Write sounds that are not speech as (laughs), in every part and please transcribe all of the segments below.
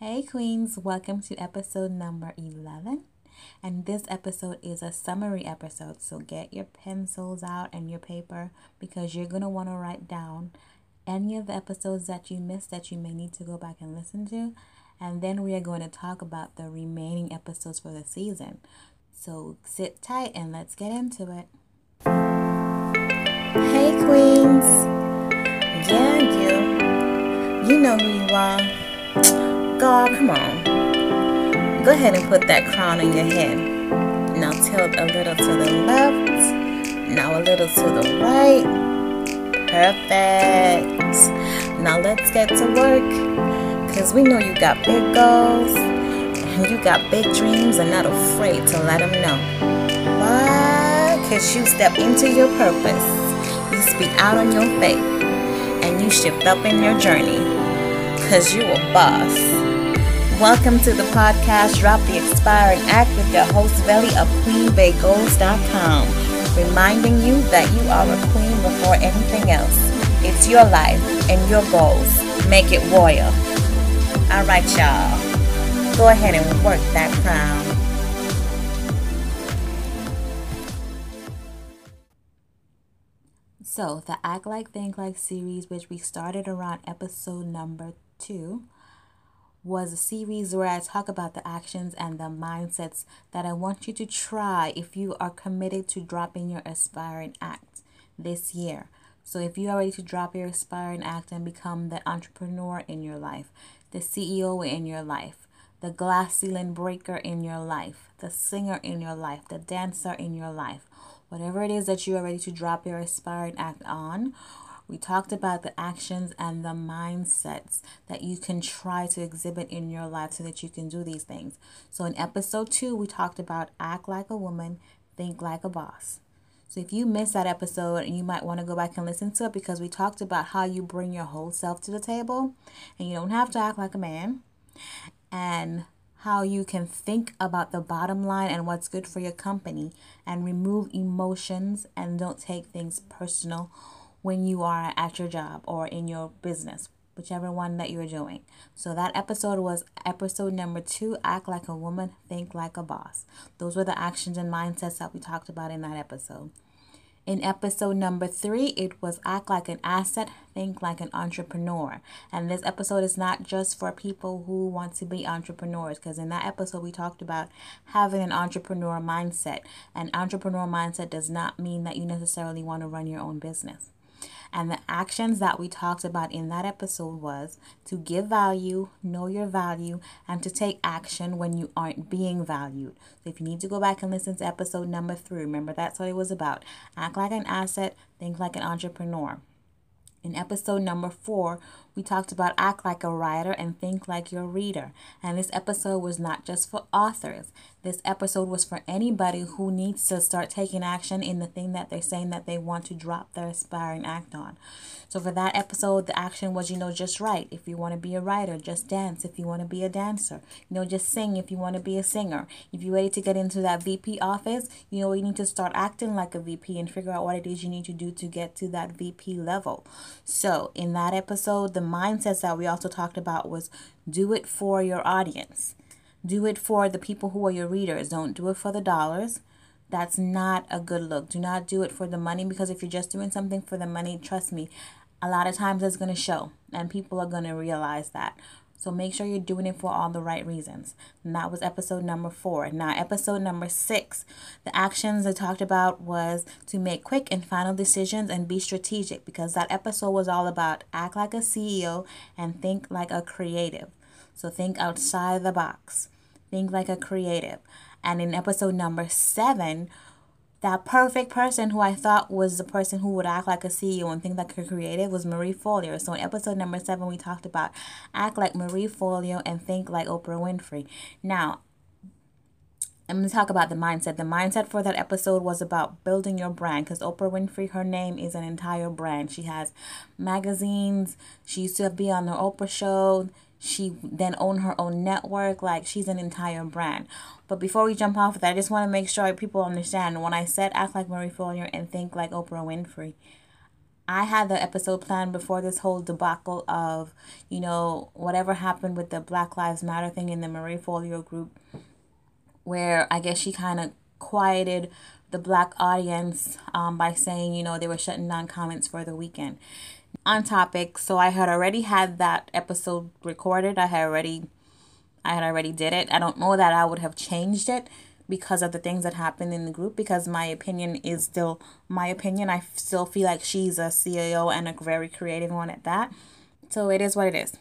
Hey, Queens, welcome to episode number 11. And this episode is a summary episode, so get your pencils out and your paper because you're going to want to write down any of the episodes that you missed that you may need to go back and listen to. And then we are going to talk about the remaining episodes for the season. So sit tight and let's get into it. Hey, Queens. Yeah, you. You know who you are. Come on. Go ahead and put that crown on your head. Now tilt a little to the left. Now a little to the right. Perfect. Now let's get to work. Because we know you got big goals and you got big dreams and not afraid to let them know. Why? Because you step into your purpose. You speak out on your faith. And you shift up in your journey. Because you a boss. Welcome to the podcast Drop the Aspiring Act with your host Veli of QueenBaeGoals.com, reminding you that you are a queen before anything else. It's your life and your goals. Make it royal. All right, y'all. Go ahead and work that crown. So, the Act Like Think Like series, which we started around episode number two, was a series where I talk about the actions and the mindsets that I want you to try if you are committed to dropping your aspiring act this year. So, if you are ready to drop your aspiring act and become the entrepreneur in your life, the CEO in your life, the glass ceiling breaker in your life, the singer in your life, the dancer in your life, whatever it is that you are ready to drop your aspiring act on, we talked about the actions and the mindsets that you can try to exhibit in your life so that you can do these things. So, in episode two, we talked about act like a woman, think like a boss. So, if you missed that episode, you might want to go back and listen to it because we talked about how you bring your whole self to the table and you don't have to act like a man, and how you can think about the bottom line and what's good for your company and remove emotions and don't take things personal when you are at your job or in your business, whichever one that you're doing. So that episode was episode number two Act Like a Woman, Think Like a Boss. Those were the actions and mindsets that we talked about in that episode. In episode number three, it was Act Like an Asset, Think Like an Entrepreneur. And this episode is not just for people who want to be entrepreneurs, because in that episode, we talked about having an entrepreneur mindset. An entrepreneur mindset does not mean that you necessarily want to run your own business. And the actions that we talked about in that episode was to give value, know your value, and to take action when you aren't being valued. So if you need to go back and listen to episode number three, remember that's what it was about. Act like an asset, think like an entrepreneur. In episode number four, we talked about act like a writer and think like your reader. And this episode was not just for authors. This episode was for anybody who needs to start taking action in the thing that they're saying that they want to drop their aspiring act on. So for that episode, the action was, you know, just write. If you want to be a writer, just dance. If you want to be a dancer, you know, just sing. If you want to be a singer, if you're ready to get into that VP office, you know, you need to start acting like a VP and figure out what it is you need to do to get to that VP level. So in that episode, the mindsets that we also talked about was do it for your audience. Do it for the people who are your readers. Don't do it for the dollars that's not a good look. Do not do it for the money because if you're just doing something for the money, trust me, a lot of times it's going to show and people are going to realize that. So make sure you're doing it for all the right reasons. And that was episode number four. Now, episode number six, the actions I talked about was to make quick and final decisions and be strategic because that episode was all about act like a CEO and think like a creative. So think outside the box, think like a creative. And in episode number seven, that perfect person who I thought was the person who would act like a CEO and think like a creative was Marie Forleo. So in episode number seven, we talked about act like Marie Forleo and think like Oprah Winfrey. Now, I'm going to talk about the mindset. The mindset for that episode was about building your brand because Oprah Winfrey, her name is an entire brand. She has magazines. She used to be on the Oprah show. She then own her own network. Like she's an entire brand. But before we jump off of that, I just want to make sure people understand when I said act like Marie Forleo and think like Oprah Winfrey, I had the episode planned before this whole debacle of, you know, whatever happened with the Black Lives Matter thing in the Marie Forleo group, where I guess she kind of quieted the black audience um, by saying, you know, they were shutting down comments for the weekend. On topic, so I had already had that episode recorded. I had already, I had already did it. I don't know that I would have changed it because of the things that happened in the group because my opinion is still my opinion. I still feel like she's a CEO and a very creative one at that. So it is what it is.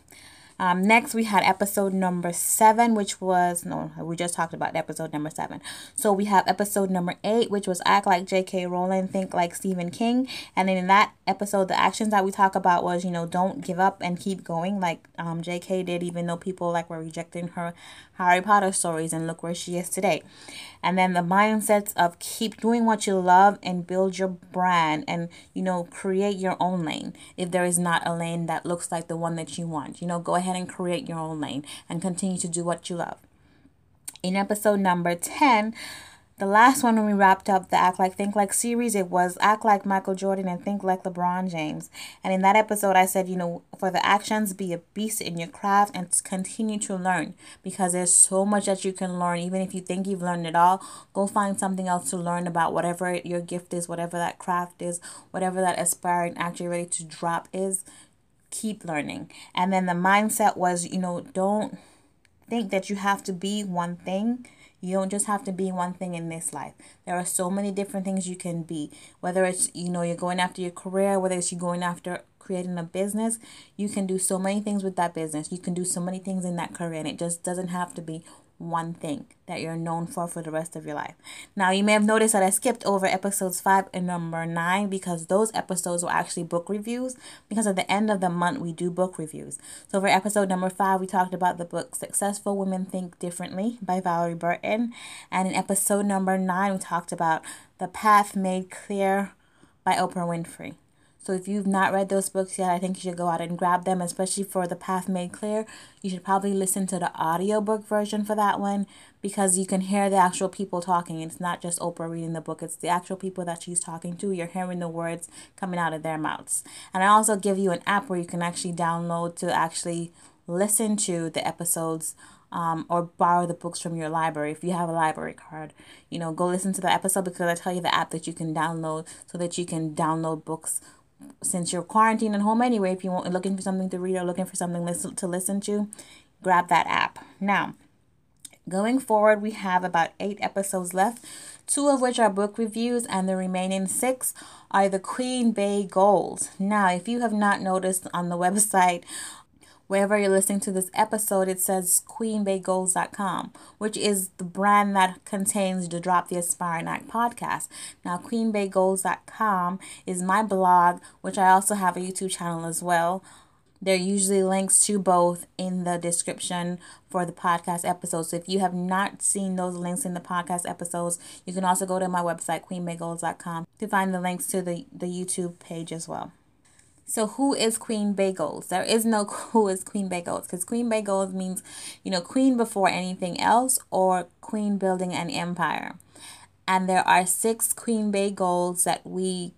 Um, next, we had episode number seven, which was no, we just talked about episode number seven. So we have episode number eight, which was act like J.K. Rowling, think like Stephen King. And then in that episode, the actions that we talk about was you know don't give up and keep going like um, J.K. did, even though people like were rejecting her Harry Potter stories, and look where she is today. And then the mindsets of keep doing what you love and build your brand, and you know create your own lane. If there is not a lane that looks like the one that you want, you know go ahead ahead and create your own lane and continue to do what you love. In episode number 10, the last one when we wrapped up the Act Like Think Like series, it was Act Like Michael Jordan and Think Like LeBron James. And in that episode, I said, you know, for the actions, be a beast in your craft and continue to learn because there's so much that you can learn. Even if you think you've learned it all, go find something else to learn about whatever your gift is, whatever that craft is, whatever that aspiring act you're ready to drop is keep learning. And then the mindset was, you know, don't think that you have to be one thing. You don't just have to be one thing in this life. There are so many different things you can be. Whether it's, you know, you're going after your career, whether it's you going after creating a business, you can do so many things with that business. You can do so many things in that career, and it just doesn't have to be one thing that you're known for for the rest of your life. Now, you may have noticed that I skipped over episodes 5 and number 9 because those episodes were actually book reviews. Because at the end of the month, we do book reviews. So, for episode number 5, we talked about the book Successful Women Think Differently by Valorie Burton. And in episode number 9, we talked about The Path Made Clear by Oprah Winfrey. So if you've not read those books yet, I think you should go out and grab them, especially for The Path Made Clear. You should probably listen to the audiobook version for that one because you can hear the actual people talking. It's not just Oprah reading the book, it's the actual people that she's talking to. You're hearing the words coming out of their mouths. And I also give you an app where you can actually download to actually listen to the episodes um, or borrow the books from your library if you have a library card. You know, go listen to the episode because I tell you the app that you can download so that you can download books since you're quarantined at home anyway, if you want looking for something to read or looking for something listen, to listen to, grab that app. Now, going forward, we have about eight episodes left, two of which are book reviews, and the remaining six are the Queen Bae Goals. Now, if you have not noticed on the (laughs) website, wherever you're listening to this episode, it says queenbaegoals.com, which is the brand that contains the Drop the Aspiring Act podcast. Now, queenbaegoals.com is my blog, which I also have a YouTube channel as well. There are usually links to both in the description for the podcast episodes. So if you have not seen those links in the podcast episodes, you can also go to my website, queenbaegoals.com, to find the links to the, the YouTube page as well. So who is Queen Bae Goals? There is no (laughs) who is Queen Bae Goals because Queen Bae Goals means, you know, queen before anything else or queen building an empire. And there are six Queen Bae Goals that we,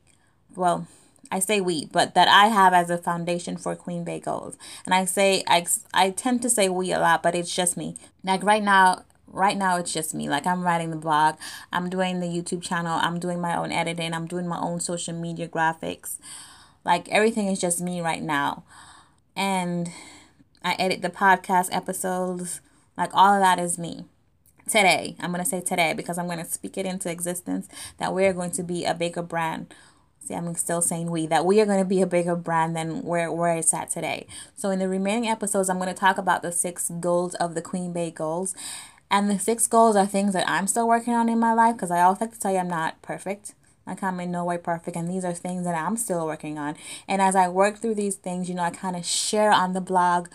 well, I say we, but that I have as a foundation for Queen Goals. And I say, I, I tend to say we a lot, but it's just me. Like right now, right now it's just me like i'm writing the blog i'm doing the youtube channel i'm doing my own editing i'm doing my own social media graphics like everything is just me right now. And I edit the podcast episodes. Like all of that is me. Today, I'm going to say today because I'm going to speak it into existence that we're going to be a bigger brand. See, I'm still saying we, that we are going to be a bigger brand than where, where it's at today. So, in the remaining episodes, I'm going to talk about the six goals of the Queen Bae goals. And the six goals are things that I'm still working on in my life because I always like to tell you I'm not perfect. Like I'm in no way perfect, and these are things that I'm still working on. And as I work through these things, you know, I kind of share on the blog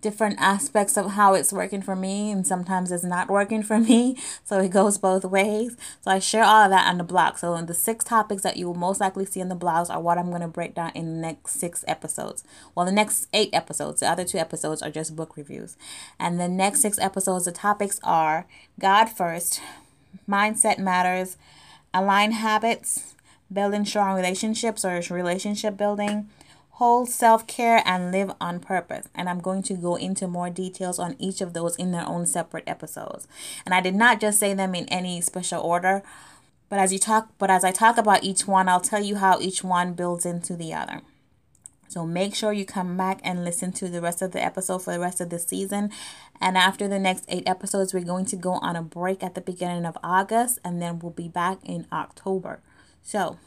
different aspects of how it's working for me and sometimes it's not working for me (laughs) so it goes both ways. So i share all of that on the blog. So the six topics that you will most likely see in the blogs are what i'm going to break down in the next six episodes. Well the next eight episodes. The other two episodes are just book reviews. And the next six episodes the topics are god first mindset matters align habits, building strong relationships or relationship building, whole self care, and live on purpose. And I'm going to go into more details on each of those in their own separate episodes. And I did not just say them in any special order. But as you talk, but as I talk about each one, I'll tell you how each one builds into the other. So make sure you come back and listen to the rest of the episode for the rest of the season. And after the next eight episodes, we're going to go on a break at the beginning of August and then we'll be back in October. So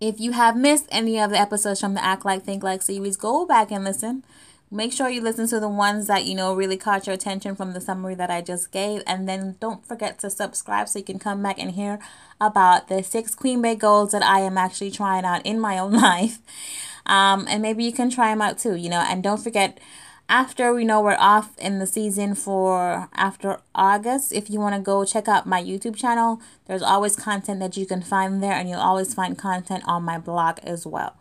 if you have missed any of the episodes from the Act Like Think Like series, go back and listen. Make sure you listen to the ones that you know really caught your attention from the summary that I just gave. And then don't forget to subscribe so you can come back and hear about the six Queen Bae goals that I am actually trying out in my own (laughs) life. Um, and maybe you can try them out too, you know. And don't forget, after we know we're off in the season for after August, if you want to go check out my YouTube channel, there's always content that you can find there, and you'll always find content on my blog as well.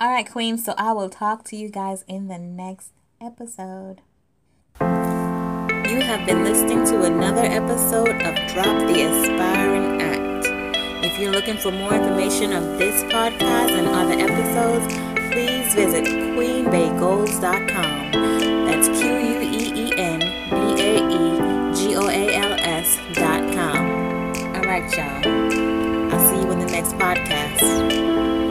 All right, Queens, so I will talk to you guys in the next episode. You have been listening to another episode of Drop the Aspiring. If you're looking for more information of this podcast and other episodes, please visit queenbaegoals.com. That's Q U E E N B A E G O A L S.com. All right, y'all. I'll see you in the next podcast.